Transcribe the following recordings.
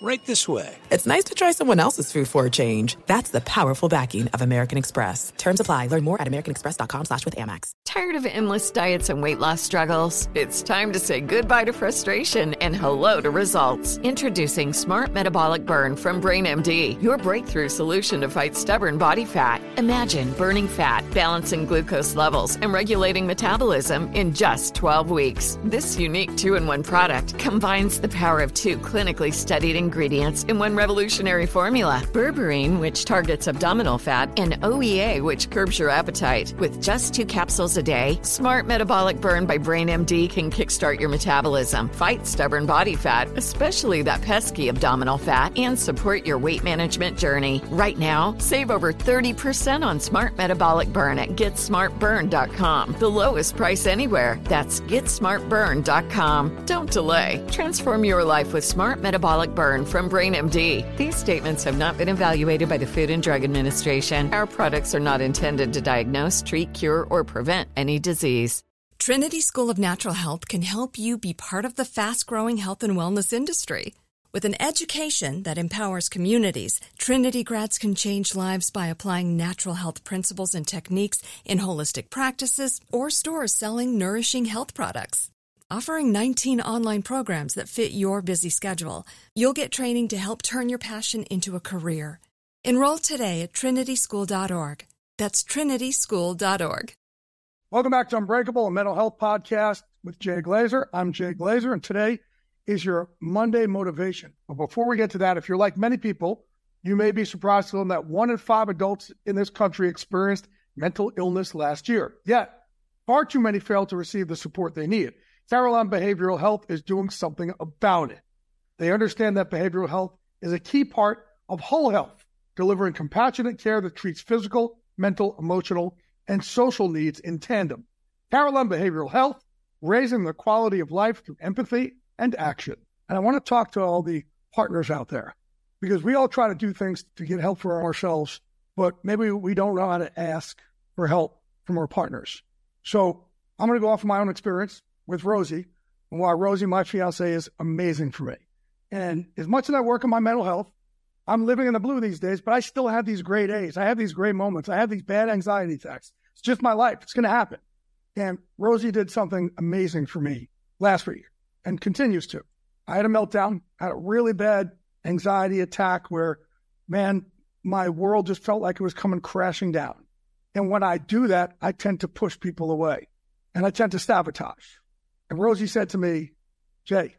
Right this way. it's nice to try someone else's food for a change. That's the powerful backing of American Express. Terms apply. Learn more at americanexpress.com slash with Amex. Tired of endless diets and weight loss struggles? It's time to say goodbye to frustration and hello to results. Introducing Smart Metabolic Burn from BrainMD, your breakthrough solution to fight stubborn body fat. Imagine burning fat, balancing glucose levels, and regulating metabolism in just 12 weeks. This unique two in one product combines the power of two clinically studied ingredients in one revolutionary formula berberine, which targets abdominal fat, and OEA, which curbs your appetite. With just two capsules a day, Smart Metabolic Burn by BrainMD can kickstart your metabolism, fight stubborn body fat, especially that pesky abdominal fat, and support your weight management journey. Right now, save over 30% on Smart Metabolic Burn at GetSmartBurn.com, the lowest price anywhere. That's GetSmartBurn.com. Don't delay. Transform your life with Smart Metabolic Burn from BrainMD. These statements have not been evaluated by the Food and Drug Administration. Our products are not intended to diagnose, treat, cure, or prevent any disease. Trinity School of Natural Health can help you be part of the fast growing health and wellness industry. With an education that empowers communities, Trinity grads can change lives by applying natural health principles and techniques in holistic practices or stores selling nourishing health products. Offering 19 online programs that fit your busy schedule, you'll get training to help turn your passion into a career. Enroll today at trinityschool.org. That's trinityschool.org. Welcome back to Unbreakable, a mental health podcast with Jay Glazer. I'm Jay Glazer, and today is your Monday motivation. But before we get to that, if you're like many people, you may be surprised to learn that one in five adults in this country experienced mental illness last year. Yet, far too many fail to receive the support they need. Carelon Behavioral Health is doing something about it. They understand that behavioral health is a key part of whole health, delivering compassionate care that treats physical, mental, emotional, and social needs in tandem. Carelon Behavioral Health, raising the quality of life through empathy and action. And I want to talk to all the partners out there because we all try to do things to get help for ourselves, but maybe we don't know how to ask for help from our partners. So I'm going to go off of my own experience with Rosie and why Rosie, my fiance, is amazing for me. And as much as I work on my mental health, I'm living in the blue these days, but I still have these great days. I have these great moments. I have these bad anxiety attacks. It's just my life. It's going to happen. And Rosie did something amazing for me last week and continues to. I had a meltdown, had a really bad anxiety attack where, man, my world just felt like it was coming crashing down. And when I do that, I tend to push people away and I tend to sabotage. And Rosie said to me, Jay,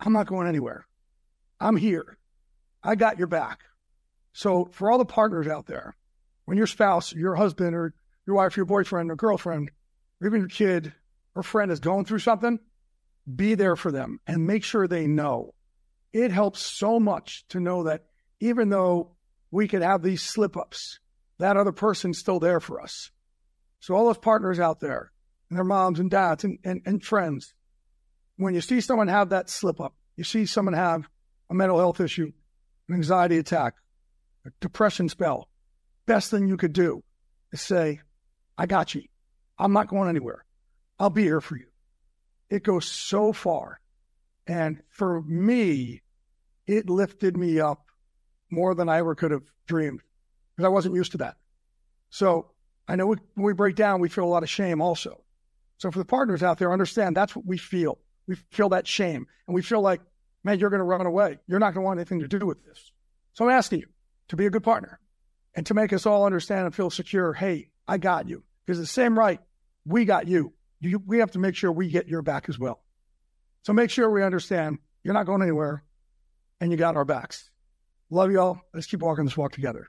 I'm not going anywhere. I'm here. I got your back. So for all the partners out there, when your spouse, your husband, or your wife, your boyfriend, or girlfriend, or even your kid or friend is going through something, be there for them and make sure they know. It helps so much to know that even though we could have these slip ups, that other person's still there for us. So all those partners out there, and their moms and dads and, and, and friends, when you see someone have that slip up, you see someone have a mental health issue, an anxiety attack, a depression spell, best thing you could do is say, I got you. I'm not going anywhere. I'll be here for you. It goes so far. And for me, it lifted me up more than I ever could have dreamed because I wasn't used to that. So I know when we break down, we feel a lot of shame also. So for the partners out there, understand that's what we feel. We feel that shame and we feel like, man, you're going to run away. You're not going to want anything to do with this. So I'm asking you to be a good partner and to make us all understand and feel secure. Hey, I got you. Because the same right, we got you. you. We have to make sure we get your back as well. So make sure we understand you're not going anywhere and you got our backs. Love y'all. Let's keep walking this walk together.